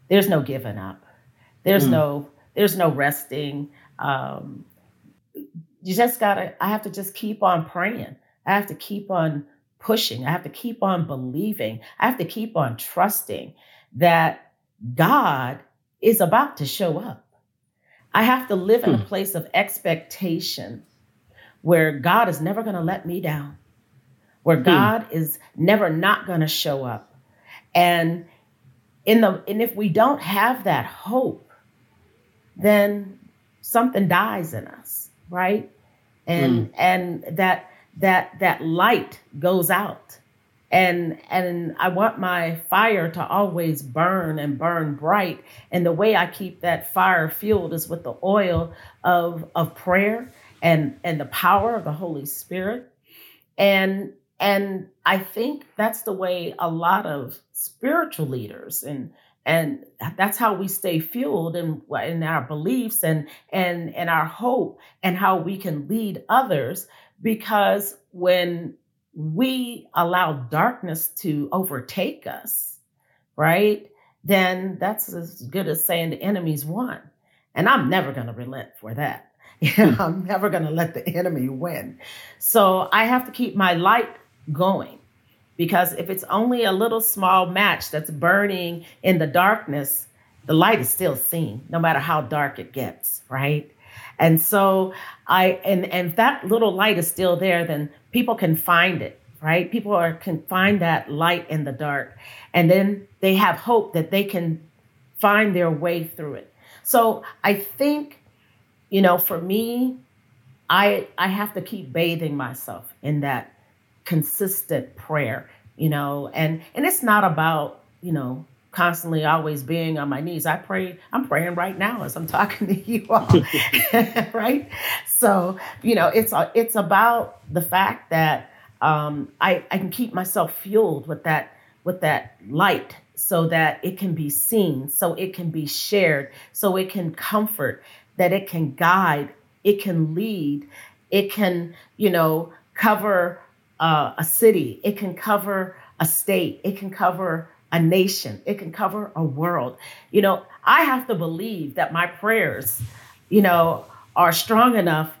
Speaker 3: there's no giving up. There's mm. no there's no resting. Um, you just gotta. I have to just keep on praying. I have to keep on pushing. I have to keep on believing. I have to keep on trusting that God is about to show up. I have to live in a hmm. place of expectation where God is never going to let me down, where hmm. God is never not going to show up. And in the and if we don't have that hope, then something dies in us, right? And mm. and that that that light goes out. And and I want my fire to always burn and burn bright. And the way I keep that fire fueled is with the oil of of prayer and and the power of the Holy Spirit. And and I think that's the way a lot of spiritual leaders and and that's how we stay fueled in, in our beliefs and and and our hope and how we can lead others because when we allow darkness to overtake us, right? Then that's as good as saying the enemy's won. And I'm never going to relent for that. <laughs> Hmm. I'm never going to let the enemy win. So I have to keep my light going because if it's only a little small match that's burning in the darkness, the light is still seen no matter how dark it gets, right? And so I and and if that little light is still there, then people can find it, right? People are can find that light in the dark. And then they have hope that they can find their way through it. So I think, you know, for me, I I have to keep bathing myself in that consistent prayer, you know, and and it's not about, you know, constantly always being on my knees. I pray, I'm praying right now as I'm <laughs> talking to you all. <laughs> right? So, you know, it's it's about the fact that um, I, I can keep myself fueled with that with that light so that it can be seen, so it can be shared, so it can comfort, that it can guide, it can lead, it can, you know, cover uh, a city, it can cover a state, it can cover a nation, it can cover a world. You know, I have to believe that my prayers, you know, are strong enough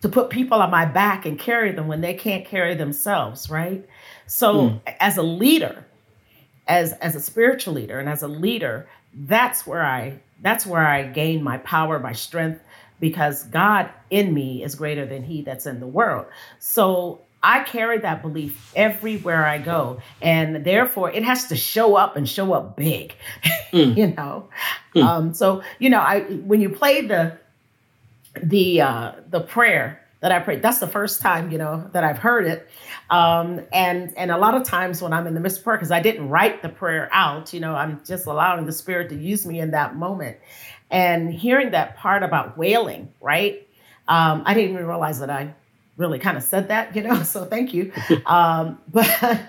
Speaker 3: to put people on my back and carry them when they can't carry themselves, right? So mm. as a leader, as as a spiritual leader and as a leader, that's where I that's where I gain my power, my strength because God in me is greater than he that's in the world. So I carry that belief everywhere I go. And therefore, it has to show up and show up big, <laughs> mm. you know? Mm. Um, so, you know, I when you play the, the, uh, the prayer, that I prayed. That's the first time, you know, that I've heard it. Um, and and a lot of times when I'm in the midst of prayer, because I didn't write the prayer out, you know, I'm just allowing the Spirit to use me in that moment. And hearing that part about wailing, right? Um, I didn't even realize that I really kind of said that, you know. <laughs> So thank you. <laughs> um, but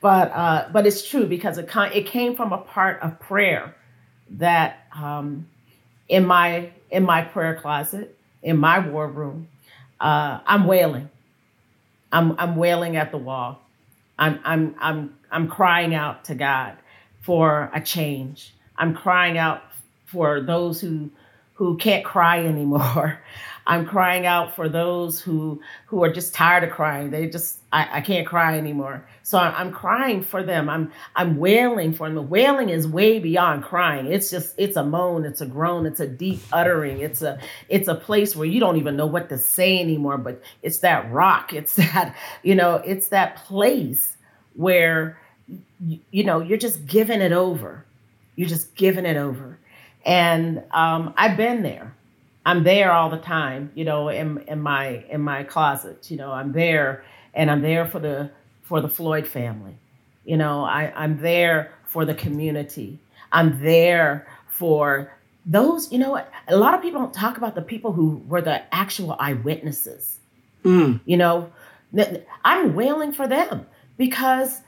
Speaker 3: but uh, but it's true because it it came from a part of prayer that um, in my in my prayer closet in my war room, uh, I'm wailing. I'm I'm wailing at the wall. I'm I'm I'm I'm crying out to God for a change. I'm crying out for those who who can't cry <laughs> anymore. I'm crying out for those who who are just tired of crying. They just I, I can't cry anymore. So I'm, crying for them. I'm I'm wailing for them. The wailing is way beyond crying. It's just it's a moan, it's a groan, it's a deep uttering. It's a it's a place where you don't even know what to say anymore. But it's that rock. It's <laughs> that you know it's that place where you, you know you're just giving it over. You're just giving it over. And um, I've been there. I'm there all the time, you know, in in my in my closet. You know, I'm there and I'm there for the for the Floyd family. You know, I, I'm there for the community. I'm there for those, you know? A lot of people don't talk about the people who were the actual eyewitnesses. Mm. You know, I'm wailing for them because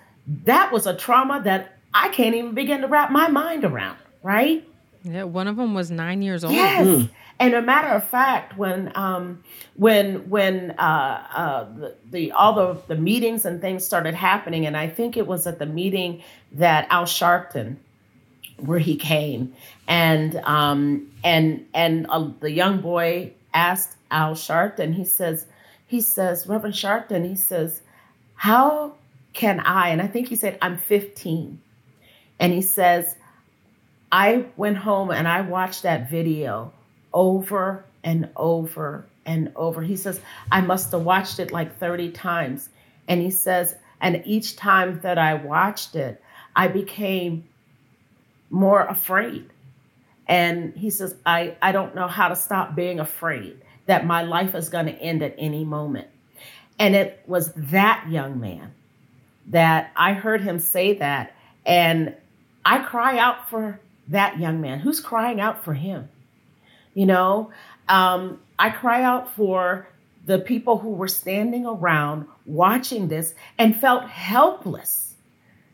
Speaker 3: that was a trauma that I can't even begin to wrap my mind around, right?
Speaker 2: Yeah, one of them was nine years old.
Speaker 3: Yes. Mm. And a matter of fact, when um, when when uh, uh, the, the, all the, the meetings and things started happening, and I think it was at the meeting that Al Sharpton, where he came, and um, and and uh, the young boy asked Al Sharpton. He says, he says, Reverend Sharpton. He says, how can I? And I think he said, I'm 15, and he says, I went home and I watched that video over and over and over. He says, I must have watched it like 30 times. And he says, and each time that I watched it, I became more afraid. And he says, I, I don't know how to stop being afraid that my life is going to end at any moment. And it was that young man that I heard him say that. And I cry out for that young man. Who's crying out for him? You know, um, I cry out for the people who were standing around watching this and felt helpless,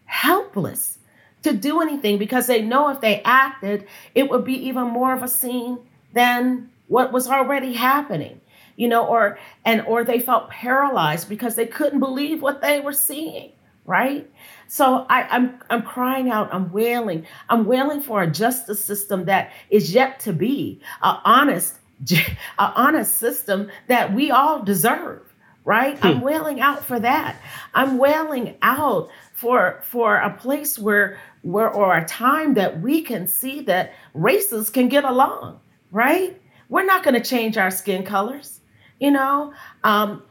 Speaker 3: helpless to do anything because they know if they acted, it would be even more of a scene than what was already happening you know or and or they felt paralyzed because they couldn't believe what they were seeing right so I, I'm I'm crying out, I'm wailing, I'm wailing for a justice system that is yet to be a honest, <laughs> a honest system that we all deserve. Right? Hmm. I'm wailing out for that. I'm wailing out for for a place where where or a time that we can see that races can get along. Right? We're not going to change our skin colors. You know, um,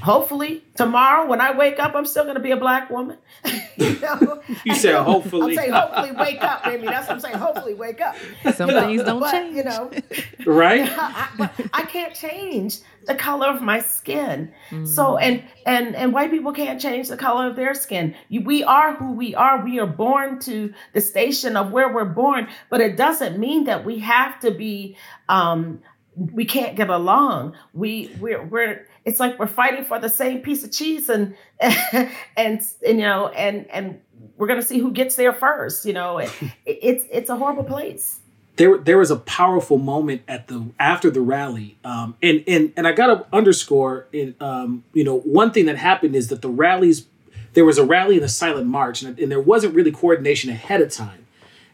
Speaker 3: hopefully tomorrow when I wake up, I'm still going to be a black woman. <laughs>
Speaker 1: you know? <laughs> you said hopefully.
Speaker 3: I'm saying hopefully wake up, baby. That's what I'm saying. Hopefully wake up.
Speaker 2: Some you things know? don't but, change.
Speaker 3: You know, <laughs>
Speaker 1: right?
Speaker 3: I, I, can't change the color of my skin. Mm. So and and and white people can't change the color of their skin. We are who we are. We are born to the station of where we're born, but it doesn't mean that we have to be. Um, we can't get along. We we're we're it's like we're fighting for the same piece of cheese and <laughs> and, and you know and and we're gonna see who gets there first. You know, <laughs> it, it's it's a horrible place.
Speaker 1: There, there was a powerful moment at the after the rally, um, and and and I gotta underscore in Um, you know, one thing that happened is that the rallies, there was a rally and a silent march, and, and there wasn't really coordination ahead of time.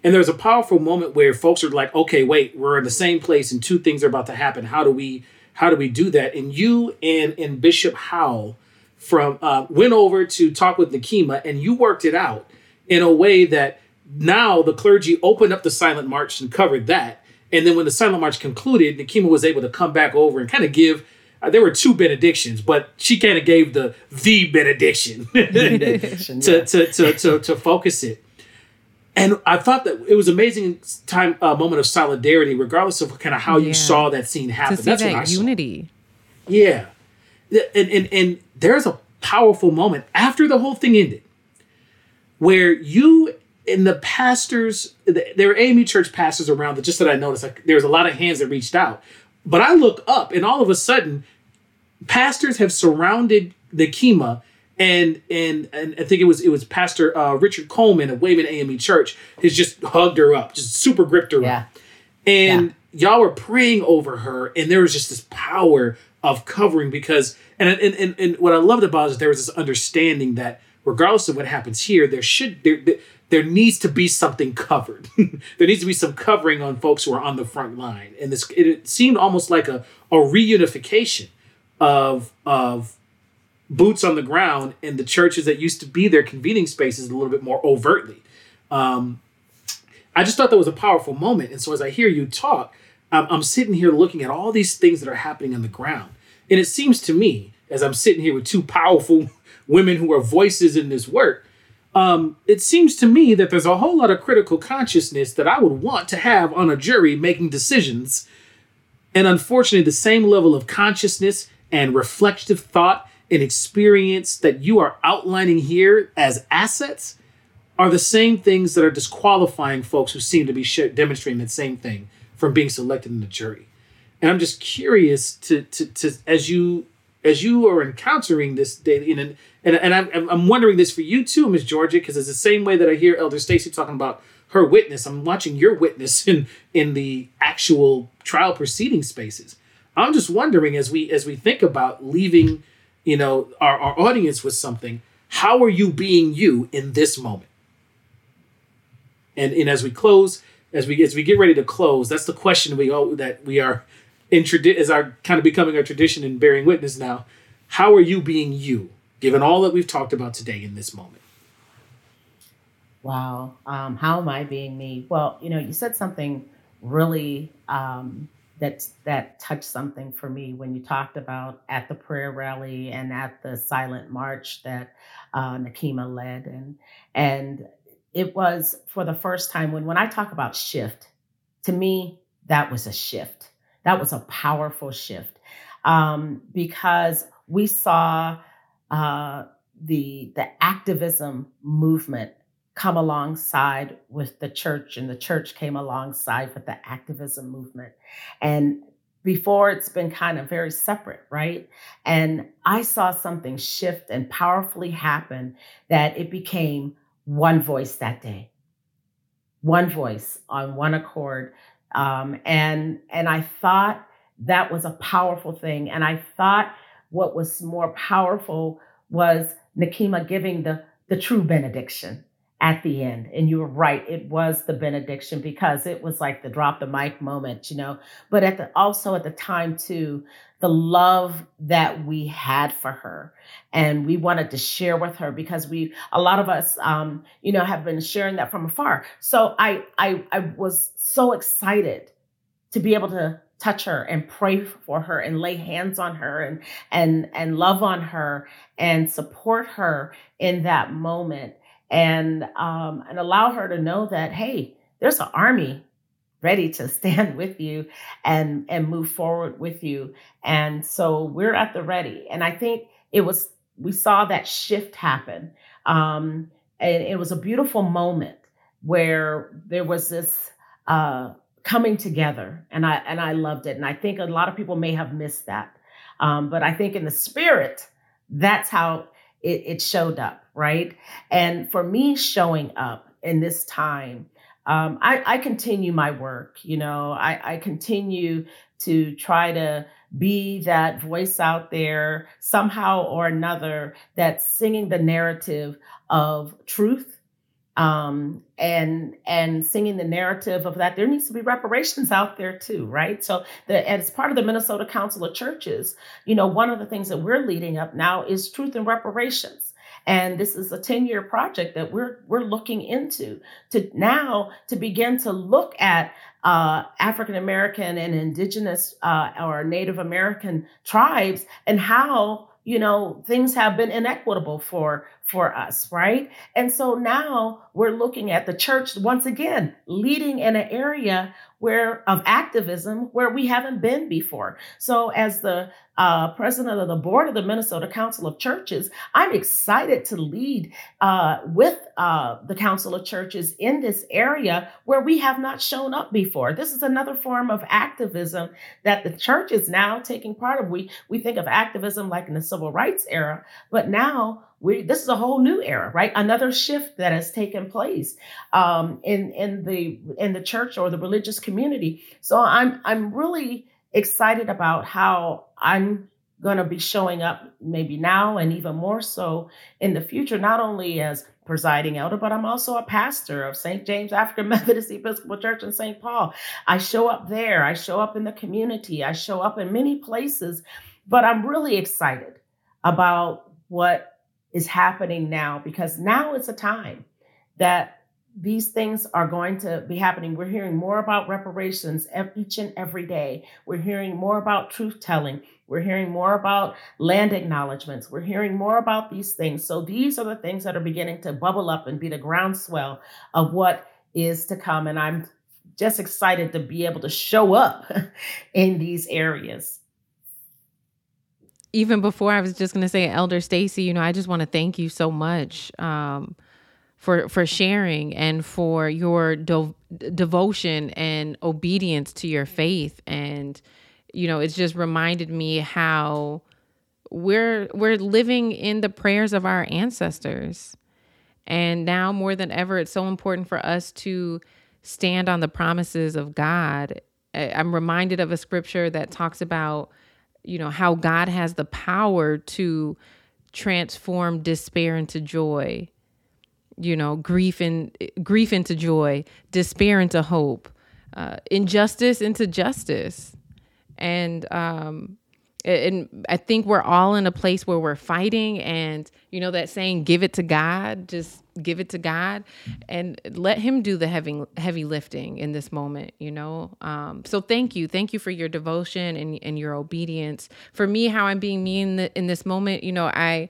Speaker 1: And there's a powerful moment where folks are like, okay, wait, we're in the same place, and two things are about to happen. How do we how do we do that? And you and and Bishop Howell from uh, went over to talk with Nekima, and you worked it out in a way that now the clergy opened up the silent march and covered that. And then when the silent march concluded, Nekima was able to come back over and kind of give. Uh, there were two benedictions, but she kind of gave the the benediction, <laughs> benediction to, yeah. to, to, to, to focus it and I thought that it was amazing time uh, moment of solidarity, regardless of kind of how yeah. you saw that scene happen.
Speaker 2: To see That's that unity.
Speaker 1: Yeah, and, and and there's a powerful moment after the whole thing ended where you and the pastors there were AME church pastors around that just that i noticed like there's a lot of hands that reached out but i look up and all of a sudden pastors have surrounded Nekima and and and I think it was it was Pastor uh, Richard Coleman of Wayman AME Church has just hugged her up, just super gripped her
Speaker 3: Yeah.
Speaker 1: up, and y'all were praying over her, and there was just this power of covering because and and and, and what I loved about it is there was this understanding that regardless of what happens here, there should there there, there needs to be something covered. <laughs> there needs to be some covering on folks who are on the front line, and this it, it seemed almost like a a reunification of of boots on the ground in the churches that used to be their convening spaces a little bit more overtly. Um, I just thought that was a powerful moment. And so as I hear you talk, I'm, I'm sitting here looking at all these things that are happening on the ground. And it seems to me, as I'm sitting here with two powerful <laughs> women who are voices in this work, um, it seems to me that there's a whole lot of critical consciousness that I would want to have on a jury making decisions. And unfortunately, the same level of consciousness and reflective thought and experience that you are outlining here as assets are the same things that are disqualifying folks who seem to be sh- demonstrating that same thing from being selected in the jury. And I'm just curious to, to, to as you as you are encountering this daily, and and, and I'm, I'm wondering this for you too, Miss Georgia, because it's the same way that I hear Elder Stacy talking about her witness. I'm watching your witness <laughs> in in the actual trial proceeding spaces. I'm just wondering as we as we think about leaving, you know, our, our audience with something, how are you being you in this moment? And and as we close, as we as we get ready to close, that's the question we all that we are introdu- as our kind of becoming our tradition in bearing witness now. How are you being you, given all that we've talked about today in this moment?
Speaker 3: Wow. Um, how am I being me? Well, you know, you said something really um, that that touched something for me when you talked about at the prayer rally and at the silent march that uh, Nekima led, and and it was for the first time when when I talk about shift, to me that was a shift. That was a powerful shift um, because we saw uh, the the activism movement come alongside with the church and the church came alongside with the activism movement. And before it's been kind of very separate right? And i saw something shift and powerfully happen that it became one voice that day. One voice on one accord. Um, and and i thought that was a powerful thing. And i thought what was more powerful was Nekima giving the the true benediction at the end. And you were right, it was the benediction because it was like the drop the mic moment, you know. But at the also at the time too, the love that we had for her and we wanted to share with her because we a lot of us um, you know have been sharing that from afar. So I I I was so excited to be able to touch her and pray for her and lay hands on her and and and love on her and support her in that moment and um, and allow her to know that hey, there's an army ready to <laughs> stand with you and and move forward with you. And so we're at the ready. And I think it was we saw that shift happen, um, and it was a beautiful moment where there was this. Uh, coming together and i and i loved it and i think a lot of people may have missed that um, but i think in the spirit that's how it, it showed up right? And for me showing up in this time um, I, I continue my work you know? I, I continue to try to be that voice out there somehow or another that's singing the narrative of truth um, and and singing the narrative of that. There needs to be reparations out there too right? So the, as part of the minnesota council of churches. You know one of the things that we're leading up now is truth and reparations and this is a 10 year project that we're we're looking into to now to begin to look at uh, African American and indigenous uh, or Native American tribes and how you know things have been inequitable for for us, right? And so now we're looking at the church once again leading in an area where of activism where we haven't been before. So as the uh, president of the board of the Minnesota Council of Churches, I'm excited to lead uh, with uh, the Council of Churches in this area where we have not shown up before. This is another form of activism that the church is now taking part of. We we think of activism like in the civil rights era, but now we this is a whole new era, right? Another shift that has taken place um, in in the in the church or the religious community. So I'm I'm really excited about how I'm going to be showing up maybe now and even more so in the future, not only as presiding elder, but I'm also a pastor of St. James African <laughs> Methodist Episcopal Church in St. Paul. I show up there, I show up in the community, I show up in many places, but I'm really excited about what is happening now because now is a time that these things are going to be happening. We're hearing more about reparations each and every day. We're hearing more about truth telling. We're hearing more about land acknowledgments. We're hearing more about these things. So these are the things that are beginning to bubble up and be the groundswell of what is to come. And I'm just excited to be able to show up <laughs> in these areas
Speaker 2: even before I was just going to say, Elder Stacy, you know, I just want to thank you so much um, for for sharing and for your do- devotion and obedience to your faith. And you know, it's just reminded me how we're we're living in the prayers of our ancestors. And now more than ever, it's so important for us to stand on the promises of God. I'm reminded of a scripture that talks about you know, how God has the power to transform despair into joy, you know, grief and grief into joy, despair into hope, uh, injustice into justice. And um, and I think we're all in a place where we're fighting and you know that saying give it to God just give it to God and let him do the heavy heavy lifting in this moment you know? Um, so thank you. Thank you for your devotion and, and your obedience. For me how I'm being me in, in this moment you know I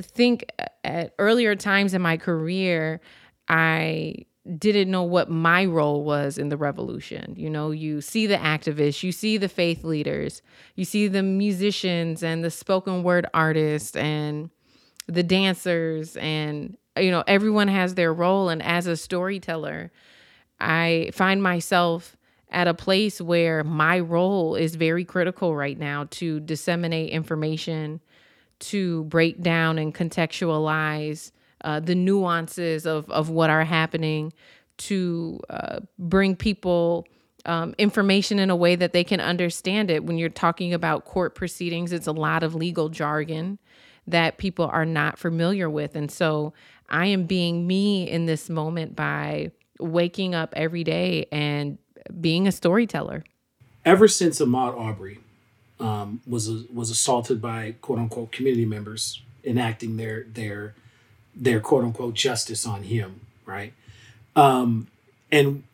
Speaker 2: think at earlier times in my career I didn't know what my role was in the revolution. You know, you see the activists, you see the faith leaders, you see the musicians and the spoken word artists and the dancers and you know, everyone has their role and as a storyteller, I find myself at a place where my role is very critical right now to disseminate information, to break down and contextualize uh, the nuances of, of what are happening to uh, bring people um, information in a way that they can understand it. When you're talking about court proceedings, it's a lot of legal jargon that people are not familiar with. And so I am being me in this moment by waking up every day and being a storyteller.
Speaker 1: Ever since Ahmaud Arbery um, was was assaulted by quote unquote community members enacting their their their quote unquote justice on him, right? Um, and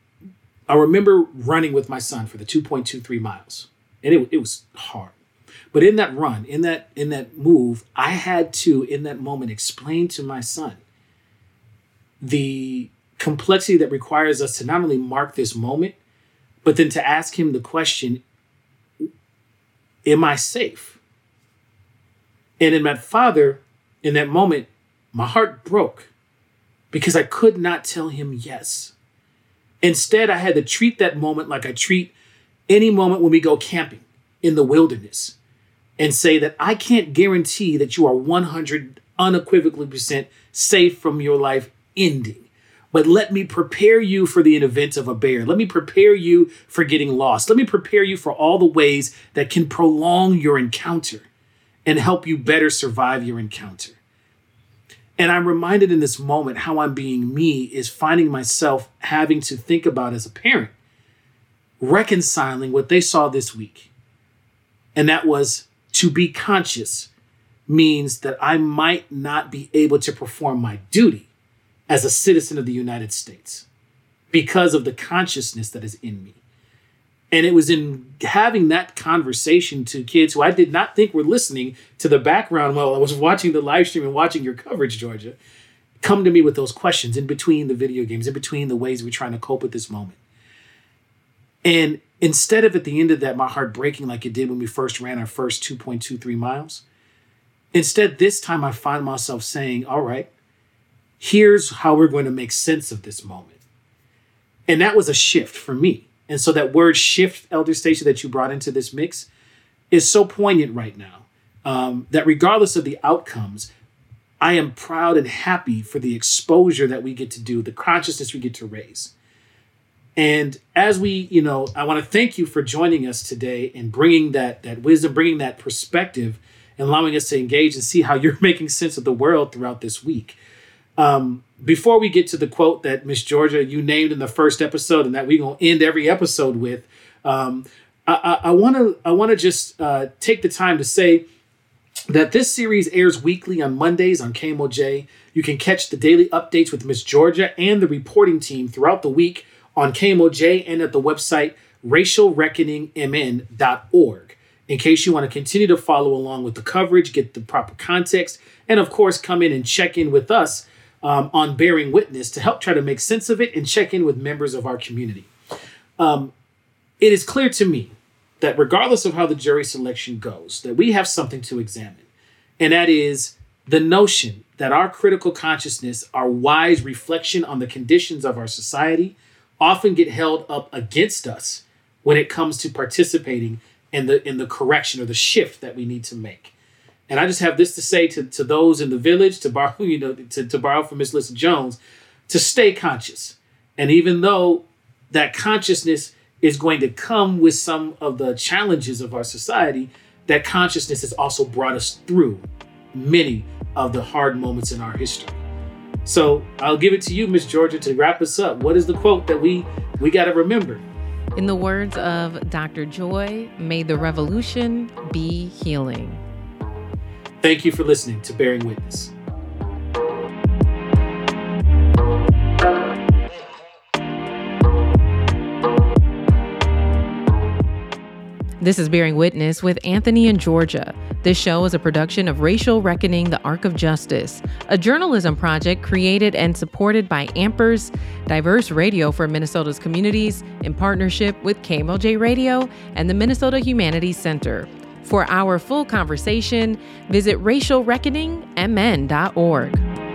Speaker 1: I remember running with my son for the 2.23 miles, and it, it was hard. But in that run, in that in that move, I had to in that moment explain to my son the complexity that requires us to not only mark this moment, but then to ask him the question, am I safe? And in that father, in that moment, my heart broke because I could not tell him yes. Instead, I had to treat that moment like I treat any moment when we go camping in the wilderness and say that I can't guarantee that you are 100 unequivocally percent safe from your life ending. But let me prepare you for the event of a bear. Let me prepare you for getting lost. Let me prepare you for all the ways that can prolong your encounter and help you better survive your encounter. And I'm reminded in this moment how I'm being me is finding myself having to think about as a parent, reconciling what they saw this week. And that was to be conscious means that I might not be able to perform my duty as a citizen of the United States because of the consciousness that is in me. And it was in having that conversation to kids who I did not think were listening to the background while I was watching the live stream and watching your coverage, Georgia, come to me with those questions in between the video games, in between the ways we're trying to cope with this moment. And instead of at the end of that, my heart breaking like it did when we first ran our first 2.23 miles, instead, this time I find myself saying, all right, here's how we're going to make sense of this moment. And that was a shift for me. And so that word shift, Elder Stacy, that you brought into this mix is so poignant right now. Um, that regardless of the outcomes, I am proud and happy for the exposure that we get to do, the consciousness we get to raise. And as we, you know, I want to thank you for joining us today and bringing that that wisdom, bringing that perspective, and allowing us to engage and see how you're <laughs> making sense of the world throughout this week. Um, before we get to the quote that Miss Georgia you named in the first episode, and that we're gonna end every episode with, um, I want to I want to just uh, take the time to say that this series airs weekly on Mondays on KMOJ. You can catch the daily updates with Miss Georgia and the reporting team throughout the week on KMOJ and at the website racialreckoningmn.org. In case you want to continue to follow along with the coverage, get the proper context, and of course, come in and check in with us um, on Bearing Witness to help try to make sense of it and check in with members of our community. Um, it is clear to me that regardless of how the jury selection goes, that we have something to examine, and that is the notion that our critical consciousness, our wise reflection on the conditions of our society, often get held up against us when it comes to participating in the in the correction or the shift that we need to make. And I just have this to say to, to those in the village, to borrow, <laughs> you know, to, to borrow from Miss Lisa Jones, to stay conscious. And even though that consciousness is going to come with some of the challenges of our society, that consciousness has also brought us through many of the hard moments in our history. So I'll give it to you, Miss Georgia, to wrap us up. What is the quote that we we got to remember?
Speaker 2: In the words of Dr. Joy, may the revolution be healing.
Speaker 1: Thank you for listening to Bearing Witness.
Speaker 2: This is Bearing Witness with Anthony and Georgia. This show is a production of Racial Reckoning The Arc of Justice, a journalism project created and supported by Ampers, diverse radio for Minnesota's communities, in partnership with KMOJ Radio and the Minnesota Humanities Center. For our full conversation, visit racialreckoningmn.org.